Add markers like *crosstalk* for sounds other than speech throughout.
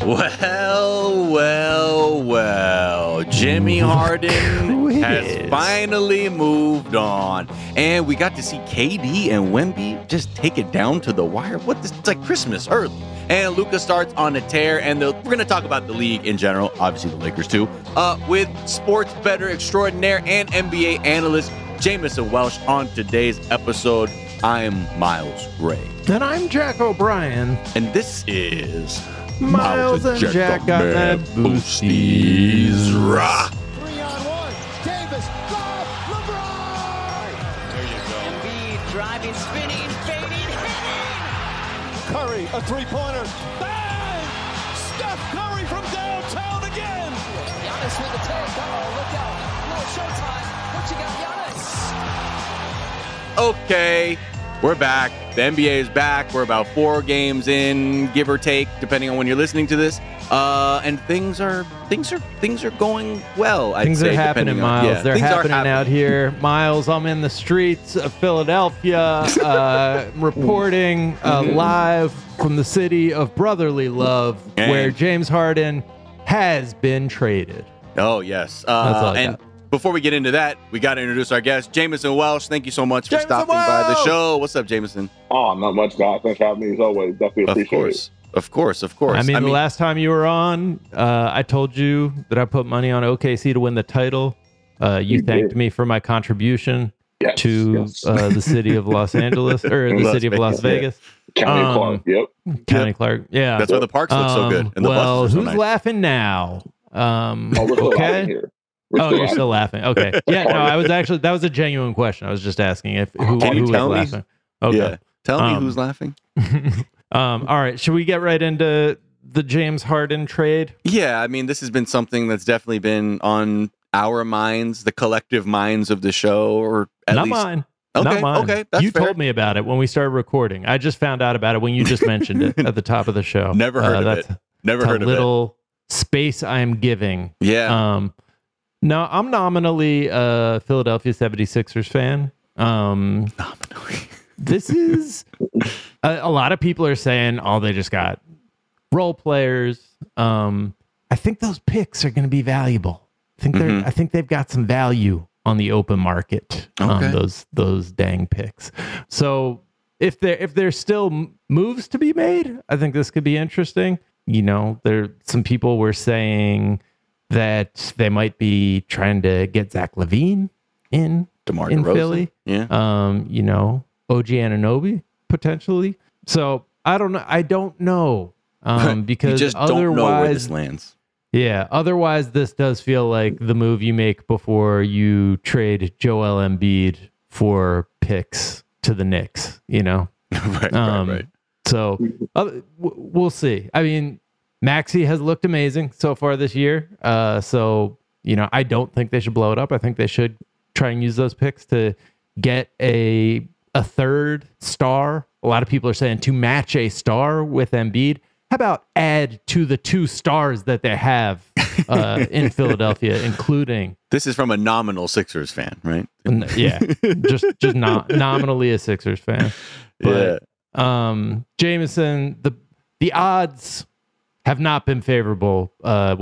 Well, well, well. Jimmy Harden has finally moved on. And we got to see KD and Wemby just take it down to the wire. What this it's like Christmas early. And Luka starts on a tear, and the, we're going to talk about the league in general, obviously the Lakers too, uh, with sports better extraordinaire and NBA analyst Jamieson Welsh on today's episode. I'm Miles Gray. And I'm Jack O'Brien. And this is Miles and Jack got that boosties. Rah. Three on one. Davis, lob, LeBron. There you go. Embiid driving, spinning, fading, hitting. Curry, a three-pointer. Bang! Steph Curry from downtown again. Giannis with the take. Oh, look out. No showtime. What you got, Giannis? Okay, we're back. The NBA is back. We're about four games in, give or take, depending on when you're listening to this. Uh, and things are things are things are going well. I'd Things say, are happening, on- Miles. yeah, They're things are happening out here. *laughs* Miles, I'm in the streets of Philadelphia, uh, *laughs* reporting uh, Mm-hmm. live from the city of brotherly love, And- where James Harden has been traded. Oh yes. Uh, and got. Before we get into that, we got to introduce our guest, Jamieson Welsh. Thank you so much for Jamieson stopping by the show. What's up, Jamieson? Oh, not much, guys. Thanks for having me as always. Definitely appreciate it. Of appreciate course. Of course, of course. I mean, the last time you were on, uh, I told you that I put money on OKC to win the title. Uh, you, You thanked did. me for my contribution. Yes, to yes. uh, the city of Los Angeles or the Las city of Las Vegas, Vegas. County um, Clark. Yep. County Clark. Yeah. That's why the parks look so good and the well, buses are so who's nice. laughing now? Um, Oh, we're still okay. We're Oh, still you're laughing. still laughing. Okay. *laughs* Yeah. No, I was *laughs* actually that was a genuine question. I was just asking if who, Can you who tell me? was laughing. Okay. Yeah. Tell me Um, who's laughing. *laughs* um. All right. Should we get right into the James Harden trade? Yeah, I mean, this has been something that's definitely been on our minds, the collective minds of the show, or at Not least. mine. Okay, Not mine. okay, that's you fair. told me about it when we started recording. I just found out about it when you just mentioned it at the top of the show. Never heard Uh, of it. Never heard of little space I am giving. Yeah. Um, no, I'm nominally a Philadelphia 76ers fan. Um, Nominally. this is a, a lot of people are saying, oh, they just got role players. Um, I think those picks are going to be valuable. I think they're. Mhm. I think they've got some value on the open market. Okay. Um, those those dang picks. So if there if there's still moves to be made, I think this could be interesting. You know, there some people were saying that they might be trying to get Zach LaVine in DeMar in DeRozan. Philly. Yeah. Um, you know, OG Anunoby potentially. So I don't know. I don't know. *laughs* Um, because just don't know where otherwise, this lands. yeah. Otherwise, this does feel like the move you make before you trade Joel Embiid for picks to the Knicks. You know. *laughs* right, Um, right, right. So uh, w- we'll see. I mean, Maxey has looked amazing so far this year. Uh, so you know, I don't think they should blow it up. I think they should try and use those picks to get a a third star. A lot of people are saying to match a star with Embiid. How about add to the two stars that they have uh, *laughs* in Philadelphia, including This is from a nominal Sixers fan, right? Yeah, just just not *laughs* nominally a Sixers fan. But um Jamieson, the the odds have not been favorable uh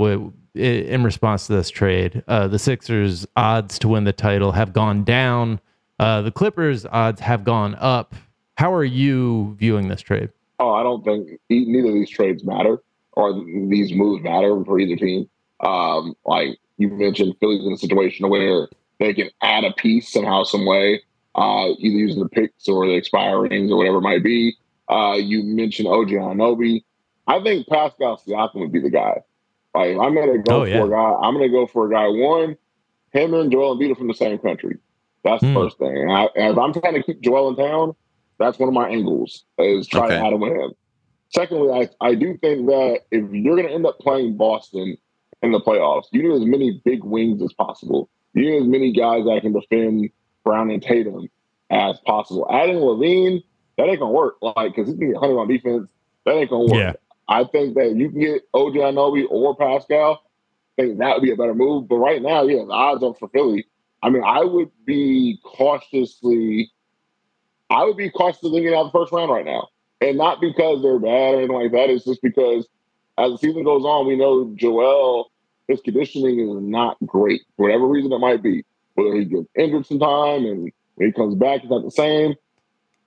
in response to this trade. Uh the Sixers odds to win the title have gone down. Uh the Clippers odds have gone up. How are you viewing this trade? Oh, I don't think neither of these trades matter or these moves matter for either team. Um, like you mentioned, Philly's in a situation where they can add a piece somehow, some way, uh, either using the picks or the expirings or whatever it might be. Uh, you mentioned OG Anunoby. I think Pascal Siakam would be the guy. Like, I'm going to go Oh, yeah. for a guy. I'm to go for a guy. One, him and Joel Embiid are from the same country. That's the Hmm. first thing. And, I, if I'm trying to keep Joel in town, that's one of my angles is try to Okay. add him with him. Secondly, I, I do think that if you're going to end up playing Boston in the playoffs, you need as many big wings as possible. You need as many guys that can defend Brown and Tatum as possible. Adding LaVine, that ain't gonna work. Like, because he can get 100 on defense, that ain't gonna work. Yeah. I think that you can get OG Anunoby or Pascal. I think that would be a better move. But right now, yeah, the odds are for Philly. I mean, I would be cautiously, I would be cautiously thinking out the first round right now, and not because they're bad or anything like that. It's just because as the season goes on, we know Joel, his conditioning is not great for whatever reason it might be. Whether he gets injured sometime and when he comes back, it's not the same.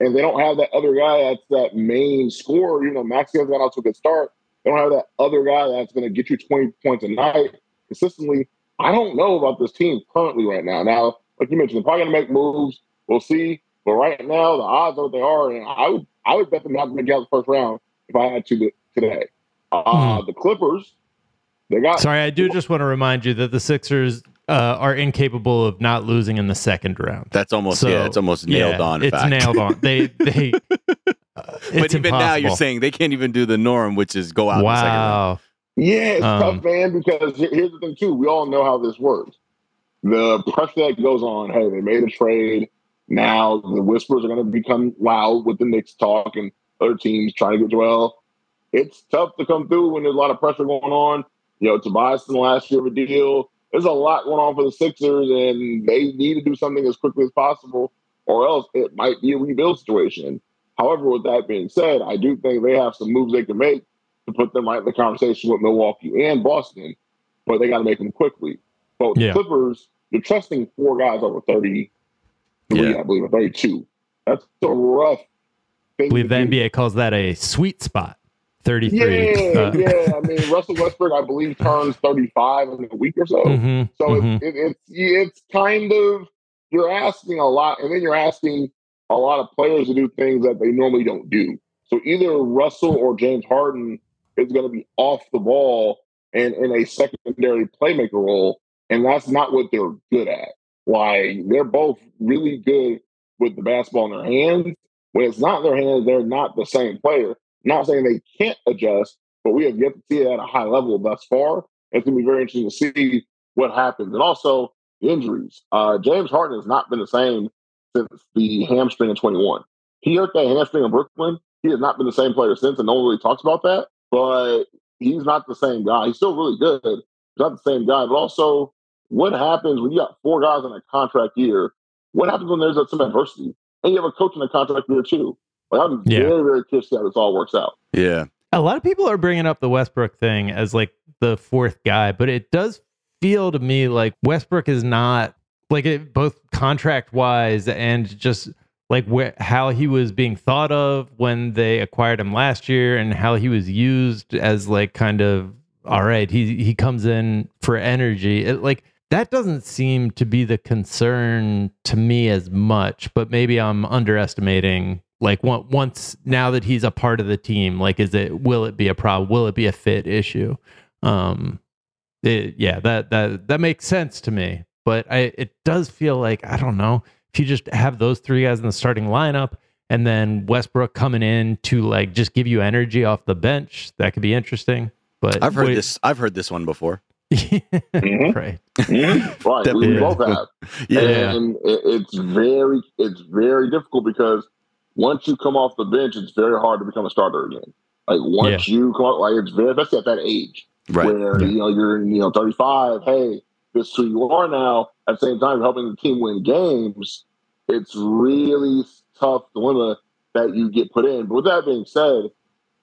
And they don't have that other guy that's that main scorer. You know, Maxey has got out to a good start. They don't have that other guy that's going to get you 20 points a night consistently. I don't know about this team currently right now. Now, like you mentioned, they're probably going to make moves. We'll see. But right now, the odds are what they are, and I would I would bet them not to get out the first round if I had to today. Uh, The Clippers, they got Sorry, I do just want to remind you that the Sixers uh, are incapable of not losing in the second round. That's almost So, yeah, it's almost nailed yeah, on. It's fact. nailed on. They *laughs* they. uh, but it's even now, you're saying they can't even do the norm, which is go out. in the second round. wow. Yeah, it's Um, tough, man, because here's the thing, too. We all know how this works. The pressure that goes on, hey, they made a trade. Now the whispers are going to become loud with the Knicks talk and other teams trying to get Joel. It's tough to come through when there's a lot of pressure going on. You know, Tobias in the last year of a deal. There's a lot going on for the Sixers, and they need to do something as quickly as possible, or else it might be a rebuild situation. However, with that being said, I do think they have some moves they can make to put them right in the conversation with Milwaukee and Boston, but they got to make them quickly. But Yeah. the Clippers, you're trusting four guys over 30, Yeah. I believe, or 32. That's a rough thing. I believe the do. NBA calls that a sweet spot. Thirty-three. Yeah, Uh, yeah. I mean, Russell Westbrook, I believe, turns 35 in a week or so. mhm, So mhm. it's, it, it's it's kind of you're asking a lot, and then you're asking a lot of players to do things that they normally don't do. So either Russell or James Harden is going to be off the ball and in a secondary playmaker role, and that's not what they're good at. Like they're both really good with the basketball in their hands. When it's not in their hands, they're not the same player. Not saying they can't adjust, but we have yet to see it at a high level thus far. It's going to be very interesting to see what happens. And also injuries. Uh, James Harden has not been the same since the hamstring in 21. He hurt that hamstring in Brooklyn. He has not been the same player since, and no one really talks about that. But he's not the same guy. He's still really good. He's not the same guy. But also, what happens when you got four guys in a contract year? What happens when there's some adversity? And you have a coach in a contract year too. Like, I'm Yeah. very, very curious to see how this all works out. Yeah. A lot of people are bringing up the Westbrook thing as like the fourth guy, but it does feel to me like Westbrook is not like it both contract wise and just like where how he was being thought of when they acquired him last year and how he was used as like kind of all right he he comes in for energy it, like that doesn't seem to be the concern to me as much but maybe i'm underestimating Like once now that he's a part of the team, like is it will it be a problem? Will it be a fit issue? Um, it, yeah, that that that makes sense to me. But I it does feel like I don't know if you just have those three guys in the starting lineup and then Westbrook coming in to like just give you energy off the bench, that could be interesting. But I've heard wait- this. I've heard this one before. *laughs* Mhm. right. Mhm. Right, That- we Yeah. both have. *laughs* Yeah. and it's very it's very difficult because once you come off the bench, it's very hard to become a starter again. Like once you come out, like it's very especially at that age Right. where Yeah. you know you're you know 35. Hey, this is who you are now. At the same time, you're helping the team win games. It's really tough dilemma that you get put in. But with that being said,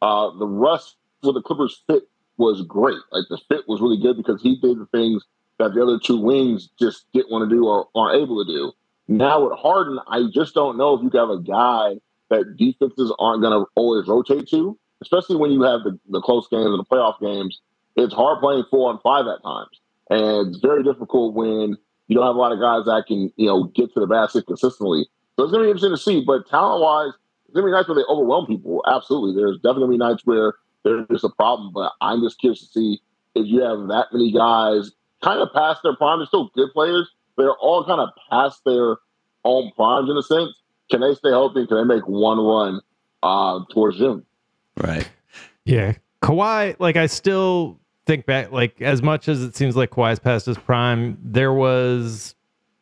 uh, the Russ with the Clippers fit was great. Like the fit was really good because he did the things that the other two wings just didn't want to do or aren't able to do. Now with Harden, I just don't know if you have a guy that defenses aren't going to always rotate to, especially when you have the, the close games and the playoff games. It's hard playing four and five at times, and it's very difficult when you don't have a lot of guys that can you know get to the basket consistently. So it's going to be interesting to see. But talent wise, it's going to be nights where they overwhelm people. Absolutely, there's definitely nights where there's just a problem. But I'm just curious to see if you have that many guys kind of past their prime. They're still good players. They're all kind of past their own primes in a sense. Can they stay healthy? Can they make one run uh, towards June? Right. Yeah. Kawhi, like I still think back, like as much as it seems like Kawhi's past his prime, there was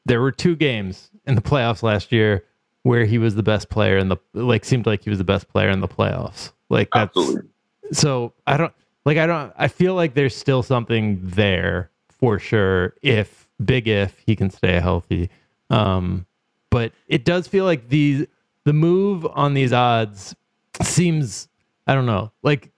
there were two games in the playoffs last year where he was the best player in the like seemed like he was the best player in the playoffs. Like that's Absolutely. so I don't like I don't I feel like there's still something there for sure if big if he can stay healthy. Um but it does feel like these the move on these odds seems I don't know. Like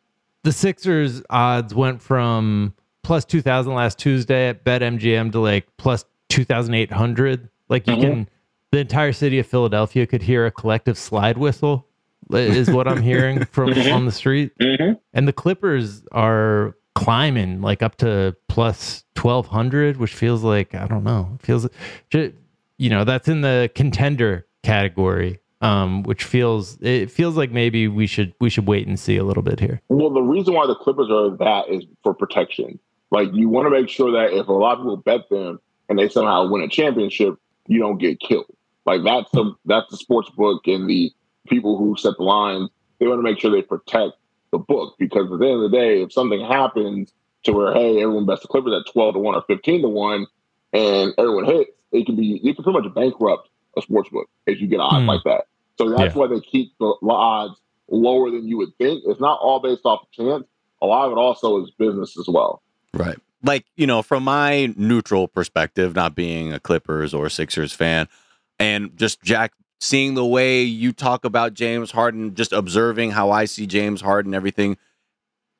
the Sixers odds went from plus 2000 last Tuesday at BetMGM to like plus 2800. Like you Mhm. can the entire city of Philadelphia could hear a collective slide whistle is what I'm hearing from on the street. Mm-hmm. And the Clippers are climbing like up to plus 1200, which feels like, I don't know, feels, you know, that's in the contender category, um, which feels, it feels like maybe we should, we should wait and see a little bit here. Well, the reason why the Clippers are that is for protection. Like you want to make sure that if a lot of people bet them and they somehow win a championship, you don't get killed. Like that's the that's the sports book and the people who set the lines. They want to make sure they protect the book because at the end of the day, if something happens to where hey everyone bets the Clippers at twelve to one or fifteen to one, and everyone hits, it can be you can pretty much bankrupt a sports book if you get odds Hmm. like that. So that's Yeah. why they keep the odds lower than you would think. It's not all based off of chance. A lot of it also is business as well. Right. Like, you know, from my neutral perspective, not being a Clippers or Sixers fan, and just Jack seeing the way you talk about James Harden, just observing how I see James Harden, everything.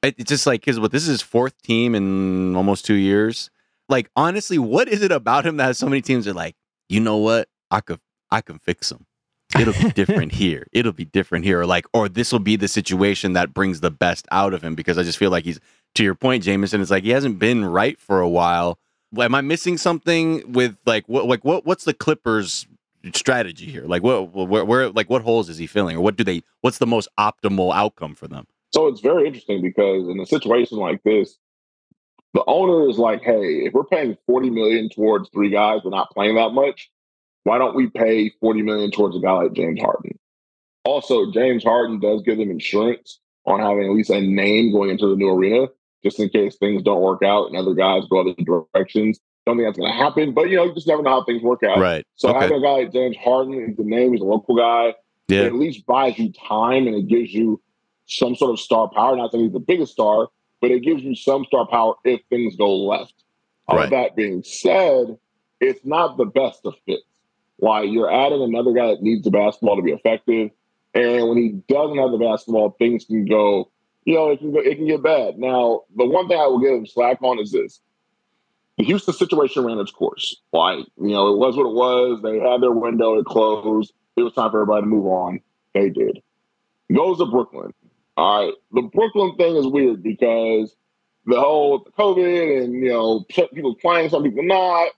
It's just like his what this is his fourth team in almost two years. Like, honestly, what is it about him that has so many teams are like, you know what? I could I can fix him. It'll be different *laughs* here. It'll be different here. Or like, or this will be the situation that brings the best out of him because I just feel like he's to your point, Jamieson, it's like he hasn't been right for a while. Am I missing something with like what like what what's the Clippers strategy here? Like what where, where like what holes is he filling or what do they what's the most optimal outcome for them? So it's very interesting because in a situation like this, the owner is like, "Hey, if we're paying forty million towards three guys, we're not playing that much. Why don't we pay forty million towards a guy like James Harden?" Also, James Harden does give them insurance on having at least a name going into the new arena, just in case things don't work out and other guys go other directions. Don't think that's going to happen, but you know, you just never know how things work out. Right. So Okay. having a guy like James Harden, the name is a local guy, it Yeah. at least buys you time and it gives you some sort of star power. Not saying he's the biggest star, but it gives you some star power if things go left. All Right. that being said, it's not the best of fits. Why you're adding another guy that needs the basketball to be effective, and when he doesn't have the basketball, things can go. You know, it can go, it can get bad. Now, the one thing I will give him slack on is this: the Houston situation ran its course. Like, you know, it was what it was. They had their window, it closed. It was time for everybody to move on. They did. Goes to Brooklyn. All right. The Brooklyn thing is weird because the whole COVID and, you know, people playing, some people not.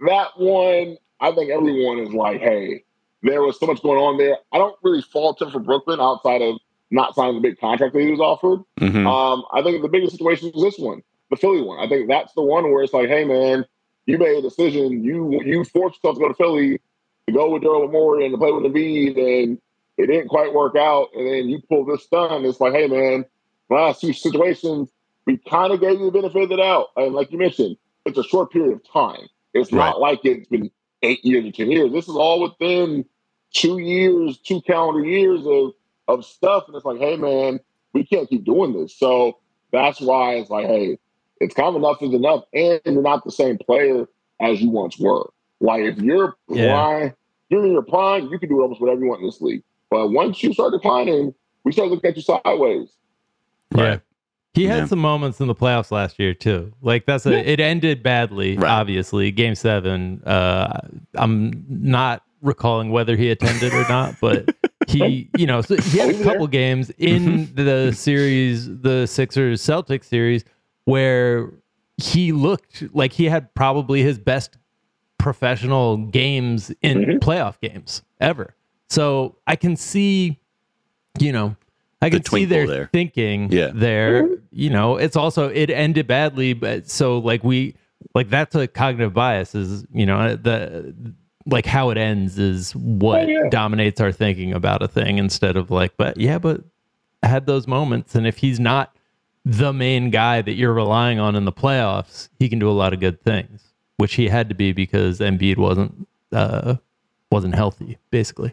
That one, I think everyone is like, hey, there was so much going on there. I don't really fault him for Brooklyn outside of not signing the big contract that he was offered. Mhm. Um, I think the biggest situation is this one, the Philly one. I think that's the one where it's like, hey man, you made a decision. You you forced yourself to go to Philly to go with Daryl Morey and to play with the Embiid, and it didn't quite work out. And then you pull this stunt. It's like, hey man, last few situations, we kind of gave you the benefit of the doubt. And like you mentioned, it's a short period of time. It's not like it's been eight years or ten years. This is all within two years, two calendar years of of stuff. And it's like, hey man, we can't keep doing this. So that's why it's like, hey, it's kind of enough is enough, and you're not the same player as you once were. Like if you're Yeah. prime, you're in your prime, you can do almost whatever you want in this league. But once you start declining, we start looking at you sideways. Yeah. He had Yeah. some moments in the playoffs last year too. Like that's a it ended badly, Right. obviously. Game seven. Uh I'm not recalling whether he attended or not, but he *laughs* you know, so he had Oh, a couple games in the series, the Sixers Celtics series, where he looked like he had probably his best professional games in Mhm. playoff games ever. So I can see, you know, I The can see their there. thinking Yeah. there. You know, it's also it ended badly, but so like we like that's a cognitive bias is you know the like how it ends is what Oh, yeah. dominates our thinking about a thing instead of like, but yeah, but I had those moments, and if he's not the main guy that you're relying on in the playoffs, he can do a lot of good things, which he had to be because Embiid wasn't uh wasn't healthy, basically.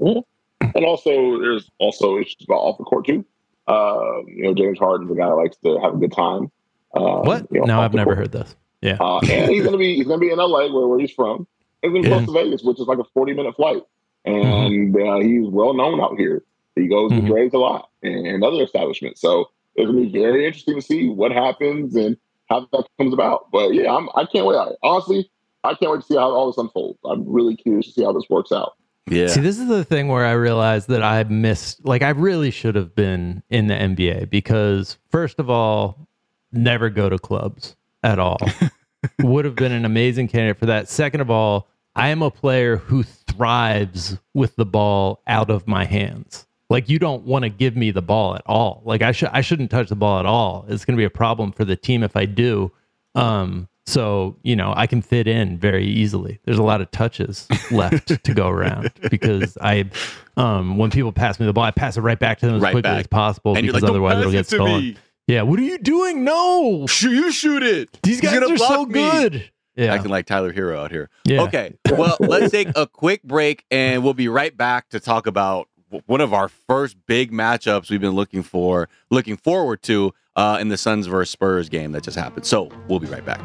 And also, there's also issues about off the court too. Um, you know, James Harden's a guy that likes to have a good time. Um, What? you know, no, I've never court. heard this. Yeah. Uh, and he's gonna be he's gonna be in LA where, where he's from. He's gonna be Yeah. close to Vegas, which is like a 40 minute flight. And uh, he's well known out here. He goes Mhm. to Drai's a lot and, and other establishments. So it's gonna be very interesting to see what happens and how that comes about. But yeah, I'm I can't wait. Honestly, I can't wait to see how all this unfolds. I'm really curious to see how this works out. Yeah. See, this is the thing where I realized that I missed, like, I really should have been in the NBA because, first of all, never go to clubs at all. *laughs* Would have been an amazing candidate for that. Second of all, I am a player who thrives with the ball out of my hands. Like, you don't want to give me the ball at all. Like, I should, I shouldn't touch the ball at all. It's going to be a problem for the team if I do. Um, so you know, I can fit in very easily. There's a lot of touches *laughs* left to go around because I, um, when people pass me the ball, I pass it right back to them as Right quickly back. as possible And because like, otherwise it'll get to stolen. me." Yeah, what are you doing? No, Sh- you shoot it. these He's guys are so me. good. Yeah, Acting like Tyler Herro out here. Yeah. Okay. Well, let's take a quick break and we'll be right back to talk about one of our first big matchups we've been looking for, looking forward to uh, in the Suns versus Spurs game that just happened. So we'll be right back.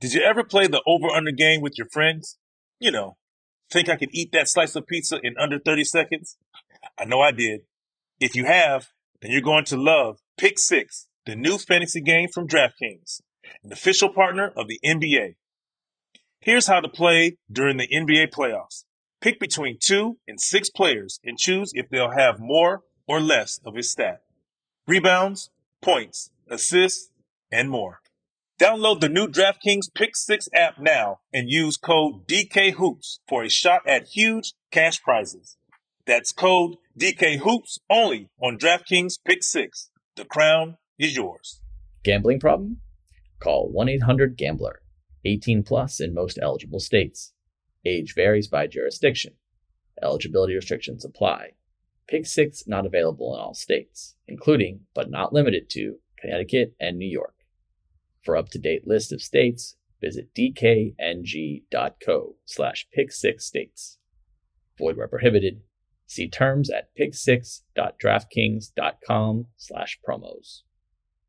Did you ever play the over under game with your friends? You know, think I could eat that slice of pizza in under 30 seconds? I know I did. If you have, then you're going to love Pick Six, the new fantasy game from DraftKings, an official partner of the NBA. Here's how to play during the NBA playoffs. Pick between two and six players and choose if they'll have more or less of his stat. Rebounds, points, assists, and more. Download the new DraftKings Pick 6 app now and use code DKHOOPS for a shot at huge cash prizes. That's code DKHOOPS only on DraftKings Pick 6. The crown is yours. Gambling problem? Call 1 800 Gambler. 18 plus in most eligible states. Age varies by jurisdiction. Eligibility restrictions apply. Pick 6 not available in all states, including, but not limited to, Connecticut and New York. For up-to-date list of states, visit dkng.co slash pick6states. Void where prohibited. See terms at pick6.draftkings.com slash promos.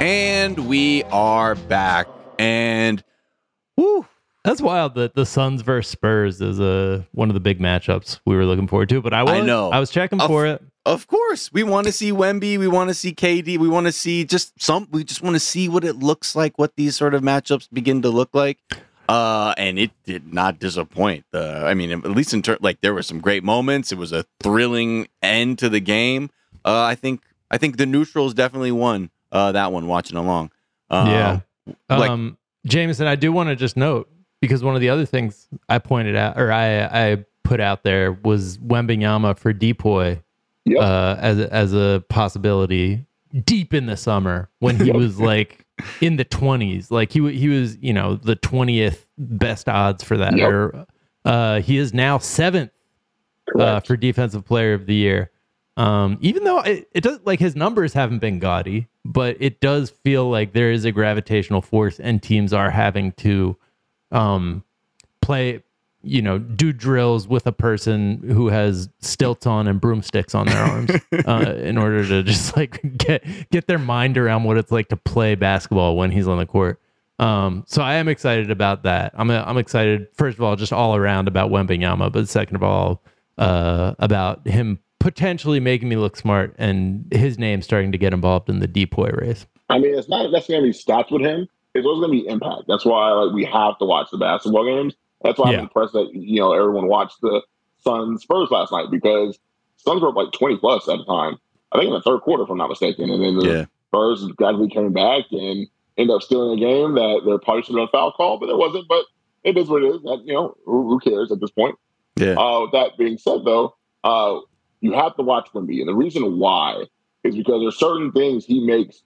And we are back. And whoo, that's wild that the Suns versus Spurs is a one of the big matchups we were looking forward to. But I was, I know. I was checking Of- for it. Of course, we want to see Wemby. We want to see KD. We want to see just some. We just want to see what it looks like, what these sort of matchups begin to look like. Uh, and it did not disappoint. The, I mean, at least in terms, like there were some great moments. It was a thrilling end to the game. Uh, I think, I think the neutrals definitely won uh, that one. Watching along, uh, yeah. like- um, Jamieson, I do want to just note because one of the other things I pointed out or I I put out there was Wembanyama for DPOY Yep. uh, as a, as a possibility deep in the summer when he Yep. was like in the twenties, like he he was you know the twentieth best odds for that. Yep. Or uh, he is now seventh uh, for defensive player of the year. Um, even though it, it does like his numbers haven't been gaudy, but it does feel like there is a gravitational force and teams are having to um, play, you know, do drills with a person who has stilts on and broomsticks on their arms *laughs* uh, in order to just like get get their mind around what it's like to play basketball when he's on the court. Um, so I am excited about that. I'm I'm excited first of all just all around about Wembanyama, but second of all uh, about him potentially making me look smart and his name starting to get involved in the DPOY race. I mean, it's not necessarily stats with him. It's always going to be impact. That's why like we have to watch the basketball games. That's why Yeah. I'm impressed that you know everyone watched the Suns Spurs last night because Suns were up like 20 plus at the time. I think in the third quarter, if I'm not mistaken, and then the yeah, Spurs gradually came back and ended up stealing a game that there probably should have been a foul call, but there wasn't. But it is what it is. That, you know, who who cares at this point? yeah. Uh, with that being said, though, uh, you have to watch Wemby, and the reason why is because there's certain things he makes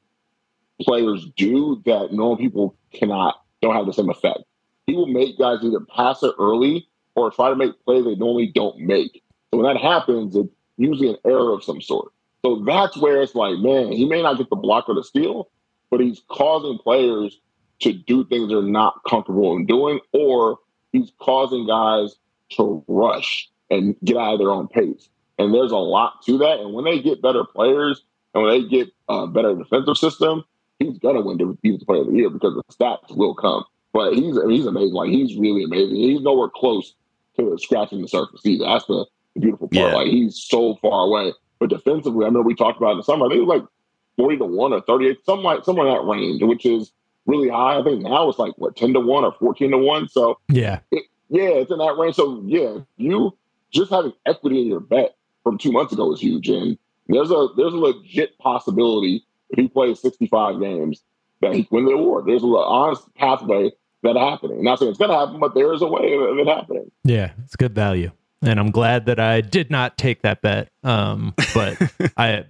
players do that normal people cannot don't have the same effect. He will make guys either pass it early or try to make plays they normally don't make. So when that happens, it's usually an error of some sort. So that's where it's like, man, he may not get the block or the steal, but he's causing players to do things they're not comfortable in doing, or he's causing guys to rush and get out of their own pace. And there's a lot to that. And when they get better players and when they get a better defensive system, he's gonna win defensive player of the year because the stats will come. But he's he's amazing. Like he's really amazing. He's nowhere close to scratching the surface either. That's the, the beautiful part. Yeah. Like he's so far away. But defensively, I remember we talked about it in the summer. I think it was like forty to one or thirty eight, something like somewhere in that range, which is really high. I think now it's like what ten to one or fourteen to one. So Yeah. it, yeah, it's in that range. So yeah, you just having equity in your bet from two months ago is huge. And there's a there's a legit possibility if he plays 65 games that he can win the award. There's a le- honest pathway that happening. Not saying it's gonna happen, but there is a way of it happening. Yeah, it's good value. And I'm glad that I did not take that bet. Um, but *laughs* I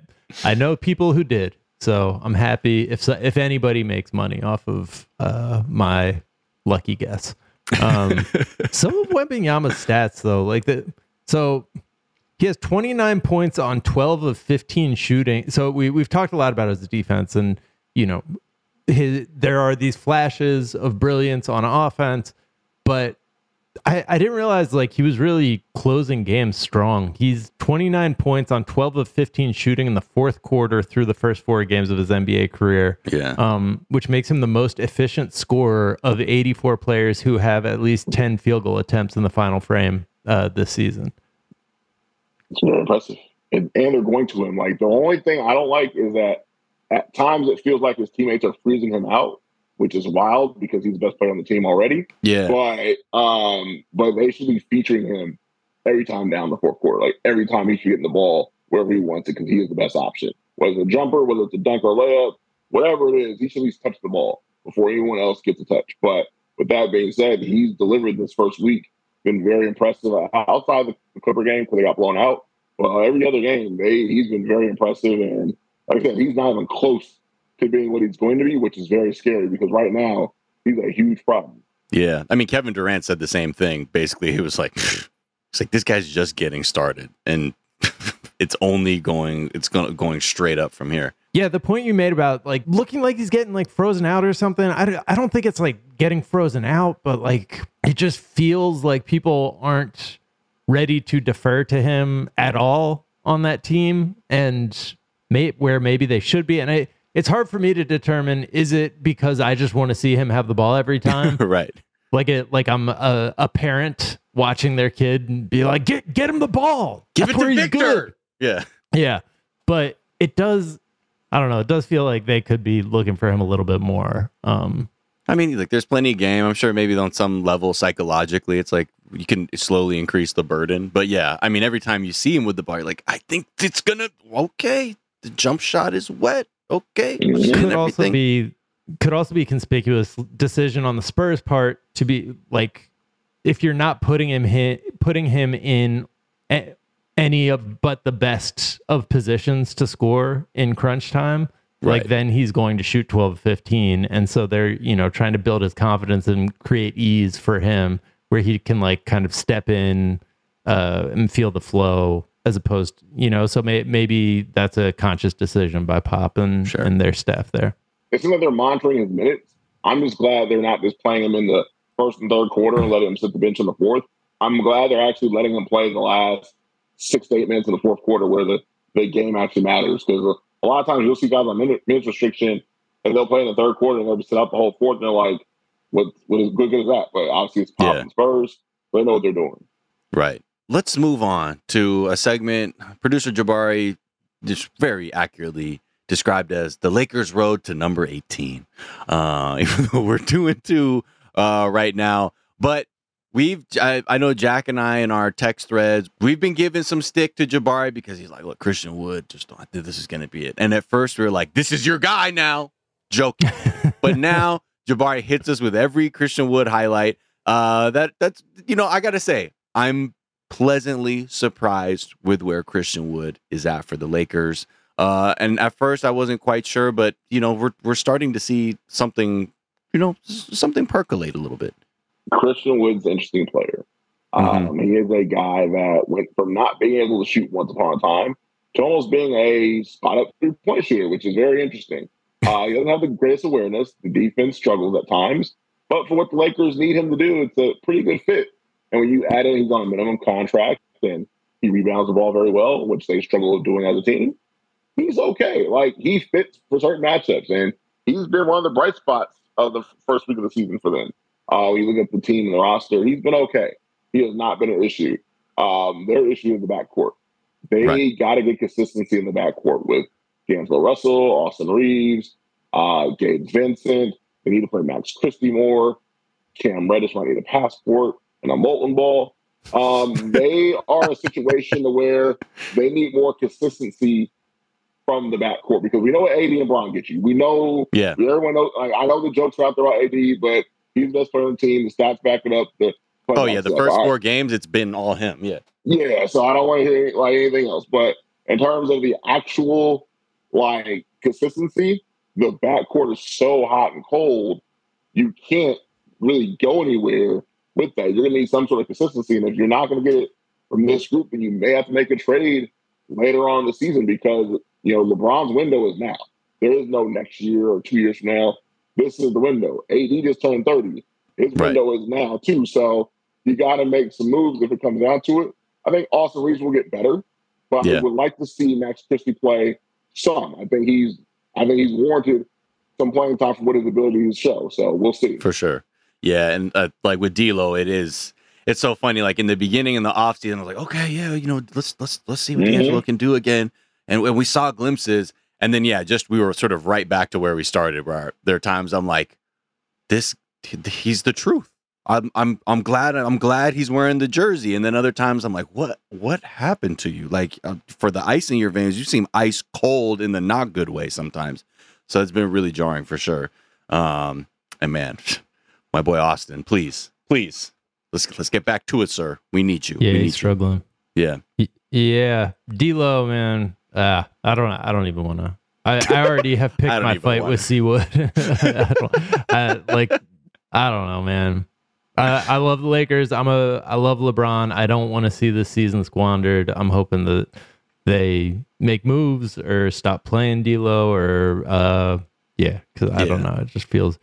I know people who did. So I'm happy if so- if anybody makes money off of uh, my lucky guess. Um, *laughs* some of Wembanyama's stats though, like the so he has 29 points on 12 of 15 shooting. So we we've talked a lot about his defense and you know his, there are these flashes of brilliance on offense, but I, I didn't realize like he was really closing games strong. He's 29 points on 12 of 15 shooting in the fourth quarter through the first four games of his NBA career. Yeah. Um, which makes him the most efficient scorer of 84 players who have at least 10 field goal attempts in the final frame uh, this season. It's very impressive. And, and they're going to him. Like the only thing I don't like is that at times it feels like his teammates are freezing him out, which is wild because he's the best player on the team already. Yeah. But um, but they should be featuring him every time down the fourth quarter. Like every time he should get in the ball wherever he wants it because he is the best option. Whether it's a jumper, whether it's a dunk or layup, whatever it is, he should at least touch the ball before anyone else gets a touch. But with that being said, he's delivered this first week. Been very impressive outside the Clipper game because they got blown out. Well, uh, every other game, they he's been very impressive, and like I said, he's not even close to being what he's going to be, which is very scary because right now he's a huge problem. Yeah, I mean Kevin Durant said the same thing. Basically, he was like, "It's like this guy's just getting started, and *laughs* it's only going, it's going going straight up from here." Yeah, the point you made about like looking like he's getting like frozen out or something. I don't, I don't think it's like getting frozen out, but like it just feels like people aren't ready to defer to him at all on that team and may, where maybe they should be. And I, it's hard for me to determine is it because I just want to see him have the ball every *laughs* time? right. Like it like I'm a, a parent watching their kid and be like, get get him the ball. Give That's it to Victor. good." Yeah. Yeah. But it does I don't know, it does feel like they could be looking for him a little bit more. Um I mean, like, there's plenty of game. I'm sure maybe on some level psychologically, it's like you can slowly increase the burden. But yeah, I mean, every time you see him with the ball, you're like, I think it's gonna okay. The jump shot is wet. Okay, We're could also be could also be conspicuous decision on the Spurs part to be like if you're not putting him hi- putting him in a- any of but the best of positions to score in crunch time like then he's going to shoot 12 15. and so they're you know trying to build his confidence and create ease for him where he can like kind of step in uh and feel the flow as opposed you know so may, maybe that's a conscious decision by pop and Sure. and their staff there It seems like they're monitoring his minutes. I'm just glad they're not just playing him in the first and third quarter and letting him sit the bench in the fourth. I'm glad they're actually letting him play the last six to eight minutes in the fourth quarter where the, the game actually matters. Because a lot of times you'll see guys on minute, minutes restriction and they'll play in the third quarter and they'll be sit out the whole fourth and they're like, what, what is good, good is that? But obviously it's Pop Yeah. and Spurs. They know what they're doing. Right. Let's move on to a segment producer Jabari just very accurately described as the Lakers road to number 18. Uh, *laughs* even though we're two and two uh, right now, but we've I, I know Jack and I in our text threads we've been giving some stick to Jabari because he's like, look, Christian Wood just that this is going to be it. And at first we were like, this is your guy now, joking. *laughs* but now Jabari hits us with every Christian Wood highlight. Uh, that that's you know I gotta say I'm pleasantly surprised with where Christian Wood is at for the Lakers. Uh, and at first I wasn't quite sure, but you know we're we're starting to see something, you know, something percolate a little bit. Christian Wood's an interesting player. Um, he is a guy that went from not being able to shoot once upon a time to almost being a spot up three point shooter, which is very interesting. Uh, he doesn't have the greatest awareness. The defense struggles at times, but for what the Lakers need him to do, it's a pretty good fit. And when you add in he's on a minimum contract and he rebounds the ball very well, which they struggle with doing as a team, he's okay. Like he fits for certain matchups, and he's been one of the bright spots of the first week of the season for them. Uh, you look at the team and the roster, he's been okay. He has not been an issue. Um, their issue is the backcourt. They Right. got to get consistency in the backcourt with D'Angelo Russell, Austin Reaves, uh, Gabe Vincent. They need to play Max Christie more. Cam Reddish might need a passport and a molten ball. Um, they are a situation to where they need more consistency from the backcourt because we know what AD and Bron get you. We know Yeah, Everyone knows. Like, I know the jokes are out there about AD, but he's the best player on the team. The stats back it up. The Oh yeah, the So, first four games it's been all him. Yeah. Yeah, so I don't want to hear like anything else. But in terms of the actual like consistency, the backcourt is so hot and cold, you can't really go anywhere with that. You're gonna need some sort of consistency, and if you're not gonna get it from this group, then you may have to make a trade later on in the season because you know LeBron's window is now. There is no next year or two years from now. This is the window. AD just turned 30. His Right. window is now too. So you got to make some moves if it comes down to it. I think Austin Reaves will get better, but Yeah. I would like to see Max Christie play some. I think he's I think he's warranted some playing time for what his abilities show. So we'll see. for sure. Yeah, and uh, like with D'Lo, it is. It's so funny. Like in the beginning, in the offseason, I was like, okay, yeah, you know, let's let's let's see what Mhm. D'Angelo can do again. And when we saw glimpses, and then yeah, just we were sort of right back to where we started. Where there are times I'm like, this, he's the truth. I'm I'm I'm glad I'm glad he's wearing the jersey. And then other times I'm like, what what happened to you? Like uh, for the ice in your veins, you seem ice cold in the not good way sometimes. So it's been really jarring for sure. Um, and man, *laughs* my boy Austin, please, please, let's let's get back to it, sir. We need you. Yeah, we need struggling. you. Yeah. Yeah, D'Lo, man. Uh, I don't. I don't even want to. I, I already *laughs* have picked my fight wanna. with Seawood. *laughs* I don't, I, like, I don't know, man. I, I love the Lakers. I'm a. I love LeBron. I don't want to see this season squandered. I'm hoping that they make moves or stop playing D'Lo or uh, yeah, because I don't know. It just feels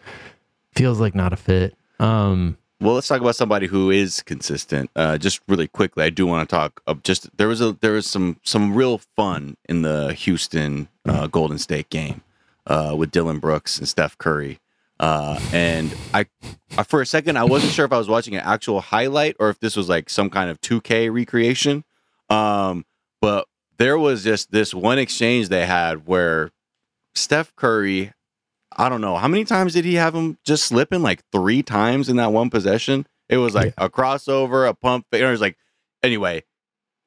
feels like not a fit. Um, Well, let's talk about somebody who is consistent. Uh, just really quickly, I do want to talk of just there was a there was some some real fun in the Houston uh, Golden State game uh, with Dillon Brooks and Steph Curry. Uh, and I, I, for a second, I wasn't sure if I was watching an actual highlight or if this was like some kind of 2K recreation. Um, but there was just this one exchange they had where Steph Curry I don't know how many times did he have him just slipping like three times in that one possession. It was like a crossover, a pump. fake, It was like anyway.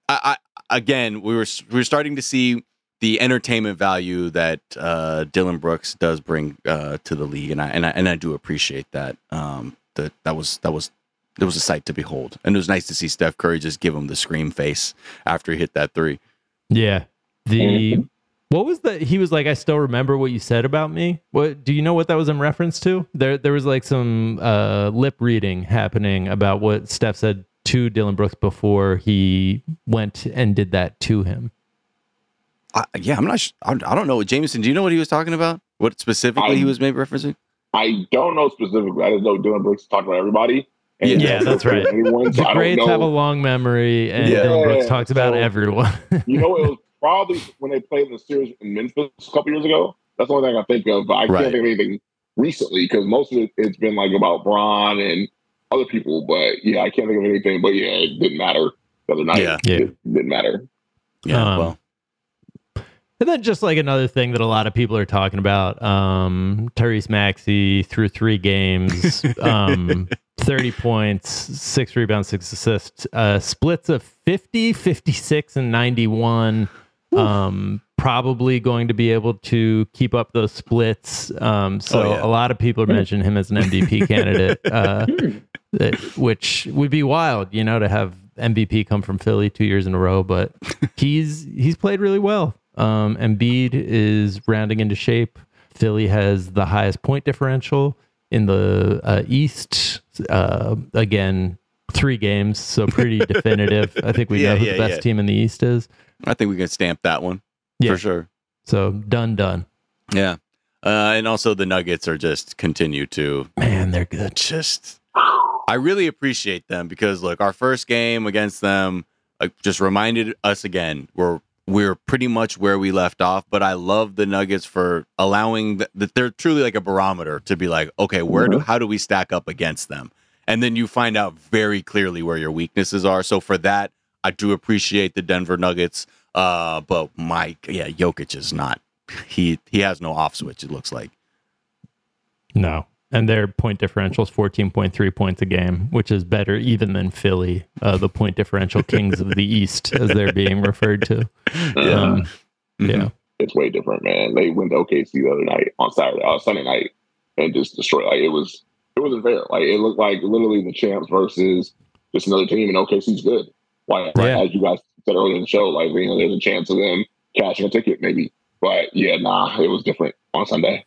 I, I again we were we were starting to see the entertainment value that uh, Dillon Brooks does bring uh, to the league, and I and I and I do appreciate that. Um, that that was that was it was a sight to behold, and it was nice to see Steph Curry just give him the scream face after he hit that three. Yeah. The what was the he was like I still remember what you said about me. What do you know what that was in reference to? There there was like some uh lip reading happening about what Steph said to Dillon Brooks before he went and did that to him. I, yeah, I'm not. Sh- I I don't know. What Jamieson, do you know what he was talking about? What specifically he was maybe referencing? I don't know specifically. I just know Dillon Brooks talked about everybody. Yeah, doesn't that's right. Anyone, so The I greats have a long memory and Yeah. Dillon Brooks talks about So- everyone. you know, it was probably when they played in the series in Memphis a couple years ago. That's the only thing I think of. But I Right. can't think of anything recently because most of it it's been like about Braun and other people. But yeah, I can't think of anything. But yeah, it didn't matter the other night. Yeah. Yeah. It didn't matter. Yeah, Um, well, And then just like another thing that a lot of people are talking about, um, Tyrese Maxey through three games, *laughs* um, 30 points, six rebounds, six assists, uh, splits of 50, 56, and 91. Um, probably going to be able to keep up those splits. Um, so Oh, yeah. a lot of people are mentioning him as an MVP *laughs* candidate, uh, that, which would be wild, you know, to have MVP come from Philly two years in a row. But *laughs* he's he's played really well. Um, Embiid is rounding into shape. Philly has the highest point differential in the uh, East. Uh, again, three games, so pretty *laughs* definitive. I think we Yeah, know who yeah, the best team in the East is. I think we can stamp that one Yeah. for sure. So done, done. Yeah, uh, and also the Nuggets are just continue to Man, they're good. just. I really appreciate them because look, our first game against them uh, just reminded us again we're we're pretty much where we left off. But I love the Nuggets for allowing th- that they're truly like a barometer to be like, okay, where do how do we stack up against them? And then you find out very clearly where your weaknesses are. So for that, I do appreciate the Denver Nuggets. Uh, but Mike, yeah, Jokic is not. He he has no off switch. It looks like. No. And their point differential is 14.3 points a game, which is better even than Philly, uh, the point differential kings of the East, as they're being referred to. Yeah. Um, yeah. It's way different, man. They went to OKC the other night on Saturday, uh, Sunday night, and just destroyed. Like it was, it wasn't fair. Like it looked like literally the champs versus just another team, and OKC's good. Like Yeah. as you guys said earlier in the show, like you know, there's a chance of them cashing a ticket, maybe. But yeah, nah, it was different on Sunday.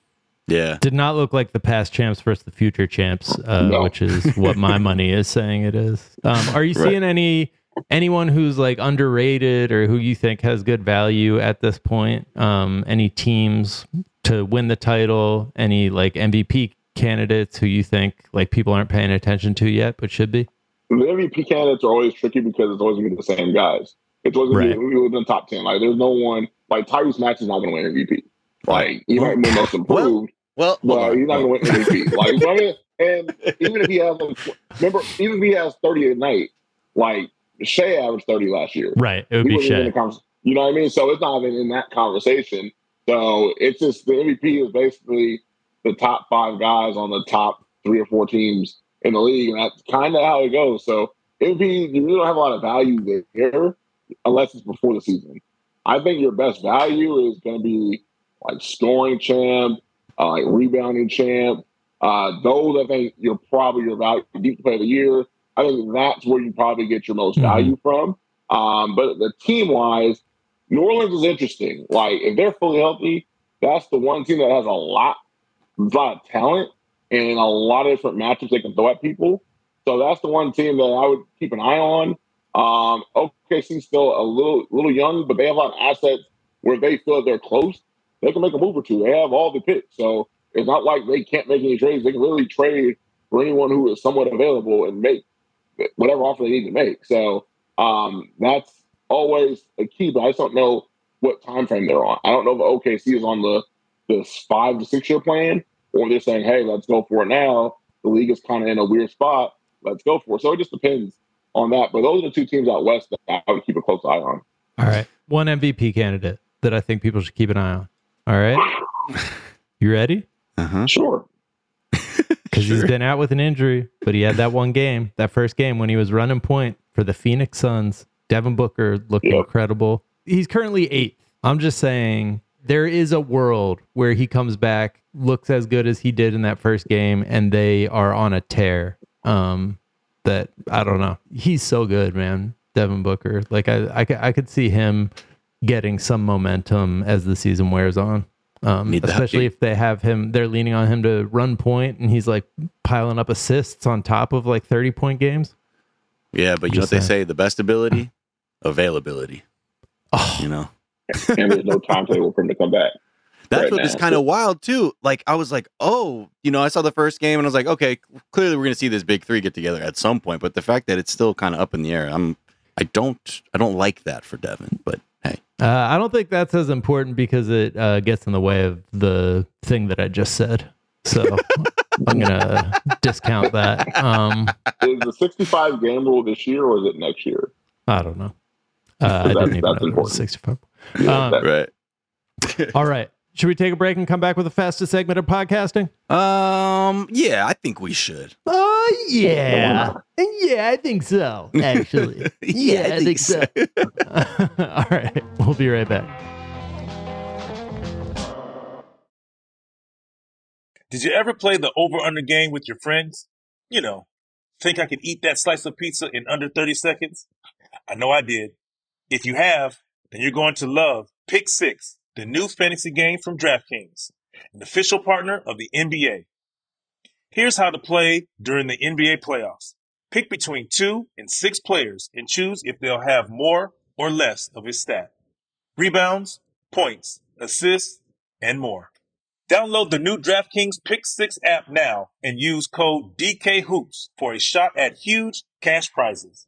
Yeah. Did not look like the past champs versus the future champs, uh, No. which is what my *laughs* money is saying it is. Um, are you Right. seeing any anyone who's like underrated or who you think has good value at this point? Um, any teams to win the title? Any like MVP candidates who you think like people aren't paying attention to yet but should be? The MVP candidates are always tricky because it's always gonna be the same guys. It's always gonna Right. be within the top ten. Like there's no one like Tyrese Maxey's not gonna win MVP. Like he might win most *laughs* improved, Well, but on. he's not gonna win MVP. like I mean, *laughs* and even if he has like, remember, even if he has thirty a night, like Shai averaged thirty last year. Right. It would He be Shai. You know what I mean? So it's not even in that conversation. So it's just the MVP is basically the top five guys on the top three or four teams in the league, and that's kind of how it goes. So MVP, you really don't have a lot of value there unless it's before the season. I think your best value is going to be like scoring champ, uh, like rebounding champ. Uh, those I think you're probably your value deep play of the year. I think that's where you probably get your most Mhm. value from. Um, but the team wise, New Orleans is interesting. Like if they're fully healthy, that's the one team that has a lot, a lot of talent and a lot of different matchups they can throw at people. So that's the one team that I would keep an eye on. Um, OKC's still a little little young, but they have a lot of assets where they feel they're close. They can make a move or two. They have all the picks, so it's not like they can't make any trades. They can really trade for anyone who is somewhat available and make whatever offer they need to make. So um, that's always a key, but I just don't know what time frame they're on. I don't know if OKC is on the the five to six year plan, or they're saying, "Hey, let's go for it now." The league is kind of in a weird spot. Let's go for it. So it just depends on that. But those are the two teams out west that I would keep a close eye on. All right. One MVP candidate that I think people should keep an eye on. All right. *laughs* You ready? Uh-huh. Sure. *laughs* Because he's been out with an injury, but he had that one game, that first game when he was running point for the Phoenix Suns. Devin Booker looked Yep. incredible. He's currently eighth. I'm just saying there is a world where he comes back, looks as good as he did in that first game, and they are on a tear. Um, that I don't know. He's so good, man. Devin Booker. Like I, I, could- I could see him getting some momentum as the season wears on. Um, especially if they have him, they're leaning on him to run point, and he's like piling up assists on top of like thirty point games. Yeah, but you know what they say? The best ability, *clears throat* availability. Oh, You know, And there's no timetable for him to come back. *laughs* that's Right what is now. kind of wild too. Like I was like, oh, you know, I saw the first game and I was like, okay, clearly we're gonna see this big three get together at some point. But the fact that it's still kind of up in the air, I'm, I don't, I don't like that for Devin. But hey, Uh, I don't think that's as important because it uh, gets in the way of the thing that I just said. So *laughs* I'm gonna discount that. Um, Is the 65 game rule this year or is it next year? I don't know. Uh, I That's- didn't even know that's there was important. 65. Yeah, Um, right. *laughs* All right. Should we take a break and come back with the fastest segment of podcasting? Um, yeah, I think we should. Oh yeah, yeah, I think so. Actually, *laughs* Yeah, I think so. *laughs* All right, we'll be right back. Did you ever play the over under game with your friends? You know, think I could eat that slice of pizza in under 30 seconds? I know I did. If you have, then you're going to love Pick Six, the new fantasy game from DraftKings, an official partner of the NBA. Here's how to play during the NBA playoffs. Pick between two and six players and choose if they'll have more or less of his stat. Rebounds, points, assists, and more. Download the new DraftKings Pick 6 app now and use code DKHOOPS for a shot at huge cash prizes.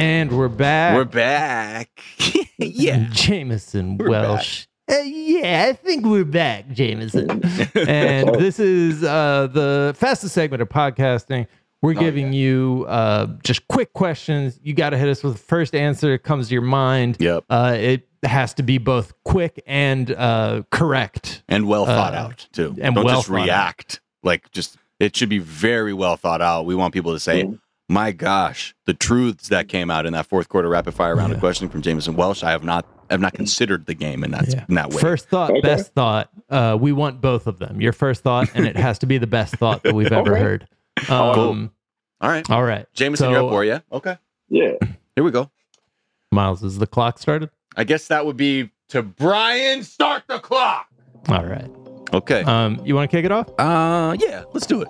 And we're back. We're back. *laughs* *laughs* yeah. Jamieson We're Welsh. Uh, yeah, I think we're back, Jamieson. *laughs* and this is uh, the fastest segment of podcasting. We're Oh, giving you uh, just quick questions. You got to hit us with the first answer that comes to your mind. Yep. Uh, it has to be both quick and uh, correct. And well thought Uh, out too. and Don't well just thought out. react. Like just it should be very well thought out. We want people to say, Mhm. "My gosh, the truths that came out in that fourth quarter rapid fire round of Yeah. questioning from Jamieson Welsh. I have not have not considered the game in that Yeah. in that way." First thought, Okay. best thought. Uh, we want both of them. Your first thought, and it has to be the best thought that we've ever Okay. heard. *laughs* Cool. Um, All right, All right. Jamieson, So- you're up for you. Okay, Yeah. here we go. Miles, is the clock started? I guess that would be to Brian. Start the clock. All right. Okay. Um, you want to kick it off? Uh, yeah, let's do it.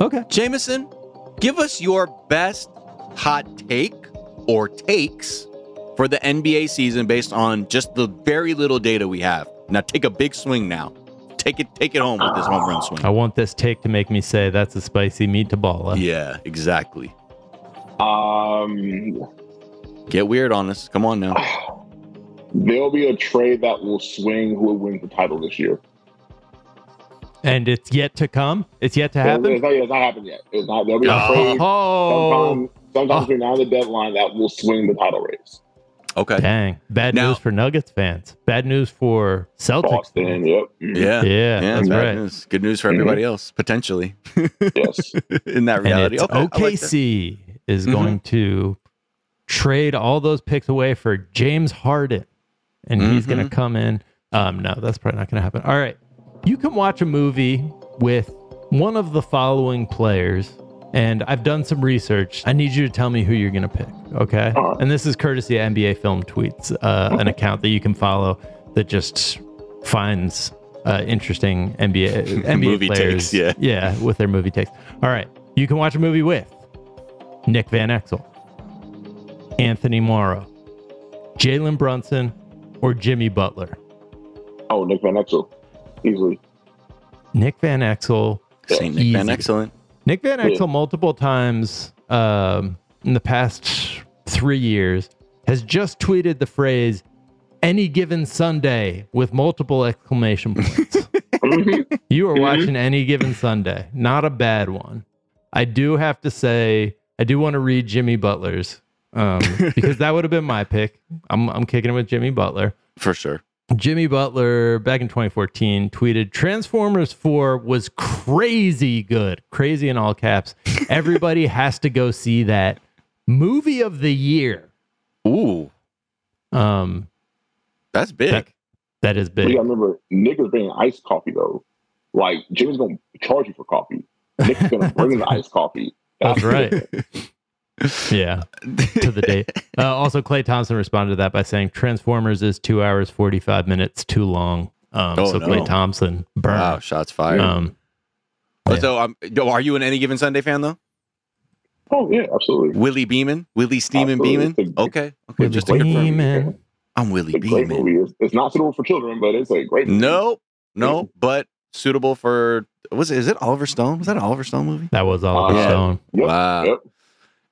Okay. Jamieson, give us your best hot take or takes for the NBA season based on just the very little data we have. Now take a big swing now. Take it take it home with this home run swing. I want this take to make me say that's a spicy meatball. Yeah, exactly. Um, Get weird on us. Come on now. *sighs* there'll be a trade that will swing who will win the title this year. And it's yet to come. It's yet to It's happen. not, it's not happened yet. It's not. There'll be a trade Oh, sometime, sometime Oh. between now and the deadline that will swing the title race. Okay. dang! Bad Now- news for Nuggets fans. Bad news for Celtics. Boston. fans. Yep. Mhm. Yeah. Yeah, that's bad right. news. Good news for everybody else, potentially. Yes. *laughs* In that And reality. okay. I like that. OKC is Mhm. going to trade all those picks away for James Harden, and he's going to come in. Um, no, that's probably not going to happen. All right, you can watch a movie with one of the following players, and I've done some research. I need you to tell me who you're going to pick. Okay, right. and this is courtesy of NBA Film Tweets, uh, an account that you can follow that just finds uh, interesting NBA *laughs* NBA Movie players. takes, yeah. yeah, with their movie takes. All right, you can watch a movie with Nick Van Exel, Anthony Morrow, Jalen Brunson, or Jimmy Butler. Oh, Nick Van Exel, easily. Nick Van Exel. Saint Nick Van Easy. Excellent. Nick Van Yeah. Exel, multiple times um, in the past three years, has just tweeted the phrase "any given Sunday" with multiple exclamation points. *laughs* You are Mhm. watching any given Sunday. Not a bad one. I do have to say, I do want to read Jimmy Butler's um, *laughs* because that would have been my pick. I'm, I'm kicking it with Jimmy Butler. For sure. Jimmy Butler back in 2014 tweeted Transformers 4 was crazy good. Crazy in all caps. *laughs* Everybody has to go see that. Movie of the year. Ooh, Um that's big. That- that is You big. gotta remember, Nick is bringing iced coffee though. Like Jimmy's gonna charge you for coffee. Nick's gonna bring the *laughs* iced coffee. That's right. Yeah. to the date. *laughs* Uh, also, Klay Thompson responded to that by saying Transformers is two hours forty five minutes too long. Um, Oh, so no. Klay Thompson burned. wow, shots fired. Um, Oh, yeah. So, um, are you an any given Sunday fan though? Oh yeah, absolutely. Willie Beeman, Willie Steeman Beeman. A- Okay, okay, Willie just to confirm. Beeman. I'm Willie It's Beeman. movie. It's, it's not suitable for children, but it's a great movie. No, no, but suitable for was it is it Oliver Stone? Was that an Oliver Stone movie? That was Oliver Uh, Stone. Yep, Wow. yep.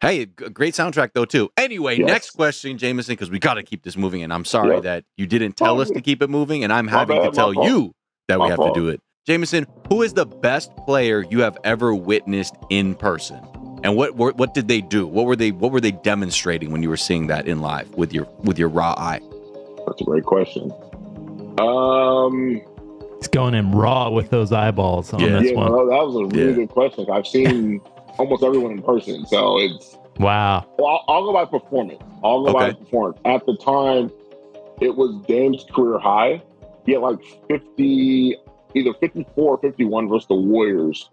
Hey, great soundtrack though too. Anyway, Yes. next question, Jamieson, because we got to keep this moving, and I'm sorry Yep. that you didn't tell us to keep it moving, and I'm my having bad, to tell fault. you that we My have fault. to do it. Jamieson, who is the best player you have ever witnessed in person, and what what, what did they do? What were they What were they demonstrating when you were seeing that in live with your with your raw eye? That's a great question. Um, it's going in raw with those eyeballs on Yeah. this yeah, one. no, that was a really Yeah. good question. I've seen almost everyone in person, so it's. Wow. Well, I'll, I'll go by performance. I'll go by performance. At the time, it was Dame's career high. He had like 50, either 54 or 51 versus the Warriors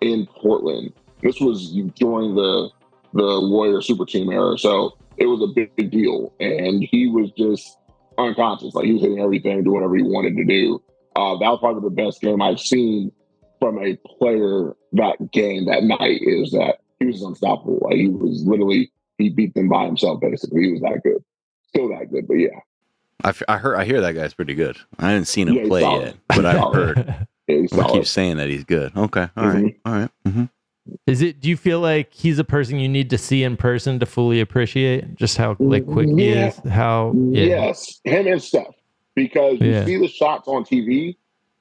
in Portland. This was during the the Warrior super team era. So it was a big, big deal. And he was just unconscious. Like he was hitting everything, doing whatever he wanted to do. Uh, that was probably the best game I've seen from a player that game that night is that he was unstoppable. Like he was literally he beat them by himself basically. He was that good. Still that good, but yeah. I, f- I heard I hear that guy's pretty good. I haven't seen him Yeah, play solid. yet, but I've solid. heard. *laughs* yeah he's I keep saying that he's good. Okay, all right, Mhm. all right. Mm-hmm. Is it? Do you feel like he's a person you need to see in person to fully appreciate just how like quick he is? How? Yeah. Yes, him and Steph. Because you see the shots on TV,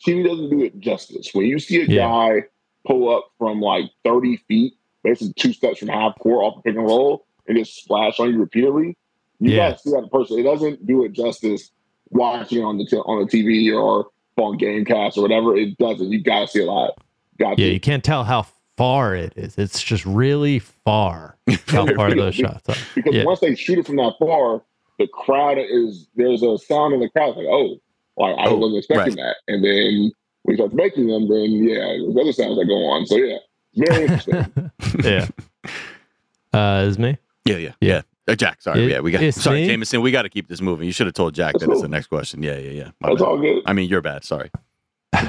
TV doesn't do it justice. When you see a Yeah. guy pull up from like 30 feet, basically two steps from half court off the pick and roll, and just splash on you repeatedly, you Yeah. gotta see that in person. It doesn't do it justice watching on the t- on the TV or on Gamecast or whatever. It doesn't. You gotta see it live. Got Yeah, to. you can't tell how far it is. It's just really far. *laughs* How far those shots are. because Yeah. once they shoot it from that far, the crowd is there's a sound in the crowd like, oh, like I Oh, wasn't expecting that. And then when you start making them, then yeah, there's other sounds that go on. So yeah, very interesting. *laughs* yeah. Uh, is me. Yeah, yeah, Yeah. yeah. Uh, Jack, sorry, It- yeah, we got. Sorry, me? Jamieson, we got to keep this moving. You should have told Jack That's that it's cool. the next question. Yeah, yeah, yeah. My That's bad. all good. I mean, you're bad. Sorry. *laughs*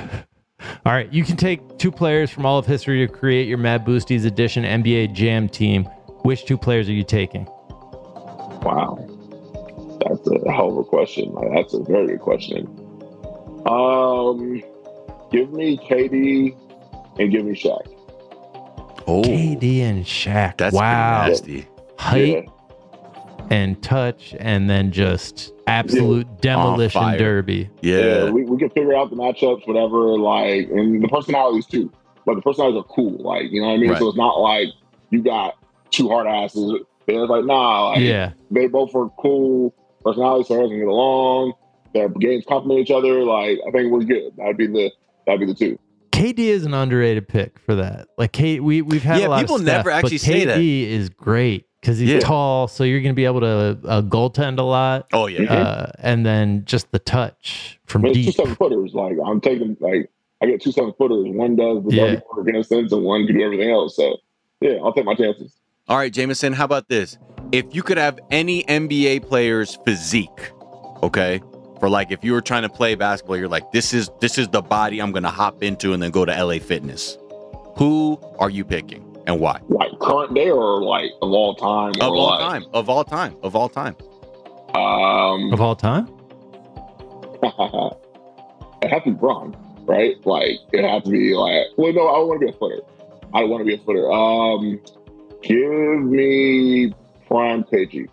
All right, you can take two players from all of history to create your Mad Boosties Edition NBA Jam team. Which two players are you taking? Wow, that's a hell of a question. That's a very good question. Um, give me KD and give me Shaq. Oh, KD and Shaq. that's wow. pretty nasty. Height and touch, and then just absolute demolition derby. Yeah, Yeah, we, we can figure out the matchups, whatever, like, and the personalities too. But the personalities are cool, like, you know what I mean? Right. So it's not like you got two hard asses. They're like, nah, like, Yeah. they both are cool personalities, so everyone can get along. Their games complement each other. Like, I think we're good. That'd be the that'd be the two. KD is an underrated pick for that. Like K, we we've had Yeah, a lot people of never actually but say KD that. is great because he's Yeah. tall, so you're going to be able to uh, goaltend a lot, Oh yeah. uh, and then just the touch from But it's two seven footers. Like, I'm taking like I get two seven footers. One does the Yeah. dirty work in a sense, and one can do everything else. So yeah, I'll take my chances. All right, Jamieson, how about this? If you could have any NBA player's physique, okay, for like if you were trying to play basketball, you're like, this is this is the body I'm gonna hop into and then go to LA Fitness. Who are you picking and why? Like current day or like of all time? Of or all like, time, of all time, of all time. Um, of all time. *laughs* it has to be Braun, right? Like it has to be like. Well, no, I want to be a footer. I want to be a footer. Um, give me prime KG,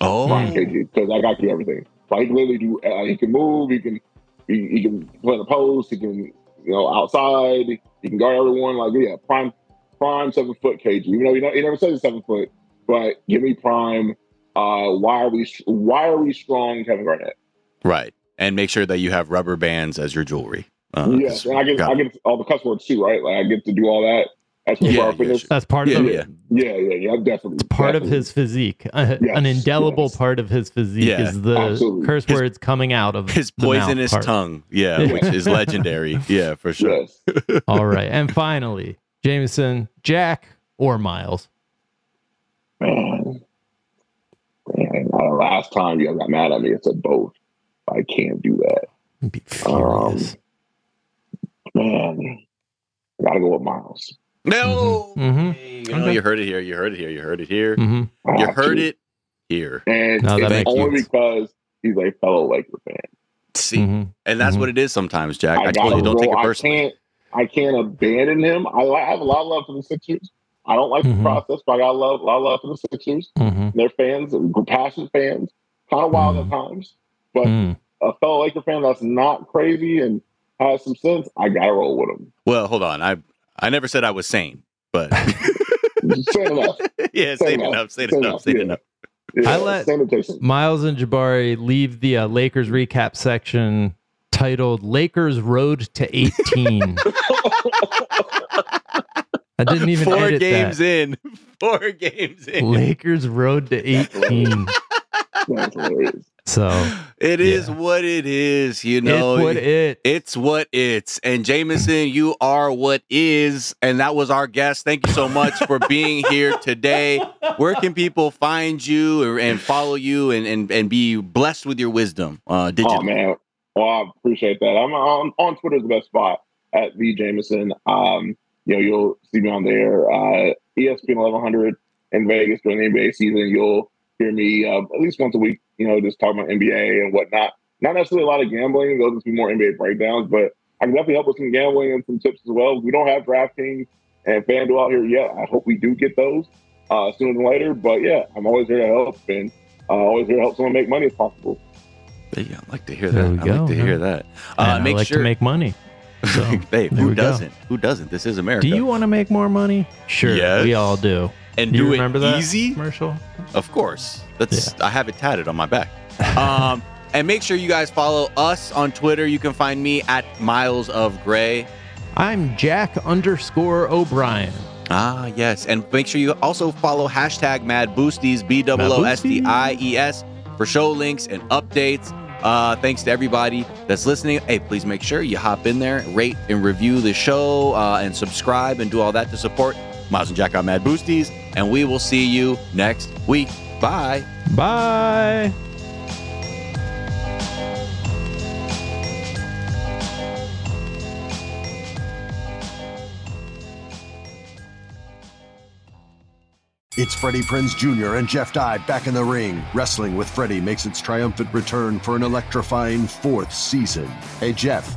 Oh, prime KG, because I got you everything. Like he can literally do. Uh, he can move. He can. He, he can play the post. He can, you know, outside. He can guard everyone. Like yeah, prime, prime seven foot KG. You know, you know, he never says seven foot, but give me prime. Uh, why are we? Why are we strong, Kevin Garnett? right. And make sure that you have rubber bands as your jewelry. Uh, yes, and I get I get all the cuss words too, right? Like I get to do all that. That's what Yeah, yeah, yeah, sure. That's part yeah, of the, yeah. Yeah, yeah, yeah, definitely. It's part of his physique. *laughs* Uh, Yes, an indelible yes. part of his physique Yeah, is the absolutely. curse His- words coming out of His poisonous tongue, yeah, Yeah. which is legendary. *laughs* Yeah, for sure. Yes. *laughs* All right, and finally, Jamieson, Jack, or Miles. Man. Man, last time you guys got mad at me, it said both. I can't do that. Be furious. Man, I gotta go with Miles. No, Mhm. you, know, you heard it here. You heard it here. You heard it here. hmm You heard it here. and No, that it's only sense. because he's a fellow Laker fan. See, Mhm. and that's Mhm. what it is sometimes, Jack. I, I told you, don't take roll. it I personally. can't. I can't abandon him. I, I have a lot of love for the Sixers. I don't like the process, but I got a lot, lot of love for the Sixers. They're fans, passionate fans, kind of wild at times. But Mm. a fellow Laker fan that's not crazy and has some sense, I gotta roll with him. Well, hold on. I I never said I was sane, but *laughs* Sane enough. *laughs* yeah, Sane sane enough. enough, sane Sane enough, enough, sane yeah. enough. Yeah, I let- Miles and Jabari leave the uh, Lakers recap section titled "Lakers Road to 18." *laughs* I didn't even Four edit games that. in. Four games in. Lakers Road to 18. That's hilarious. So It is Yeah. what it is, you know. it's what it. It's what it's. And Jamieson, you are what is. And that was our guest. Thank you so much for being here today. Where can people find you or- and follow you and, and, and be blessed with your wisdom uh, digitally? Oh man, well I appreciate that. I'm on on Twitter's the best spot at v Jameson. Um, you know, you'll see me on there. Uh, ESPN 1100 in Vegas during the NBA season. You'll hear me uh, at least once a week. You know, just talking about NBA and whatnot. Not necessarily a lot of gambling. Those just be more NBA breakdowns, but I can definitely help with some gambling and some tips as well. We don't have DraftKings and FanDuel out here yet. I hope we do get those uh, sooner than later. But yeah, I'm always here to help and uh, always here to help someone make money if possible. Yeah, I like to hear that. we I like to man. hear that. Uh, And I make like sure. to make money. So, *laughs* hey, who doesn't? Who doesn't? This is America. Do you want to make more money? Sure, Yes. we all do. And you do remember it that easy? commercial? Of course. That's I have it tatted on my back. Um, *laughs* and make sure you guys follow us on Twitter. You can find me at Miles of Gray. I'm Jack underscore O'Brien. Ah, yes. And make sure you also follow hashtag Mad Boosties, B O O S T I E S, for show links and updates. Uh, thanks to everybody that's listening. Hey, please make sure you hop in there, rate and review the show, uh, and subscribe and do all that to support Miles and Jack on Mad Boosties. And we will see you next week. Bye. Bye. It's Freddie Prinze Jr. and Jeff Dye back in the ring. Wrestling with Freddie makes its triumphant return for an electrifying fourth season. Hey, Jeff,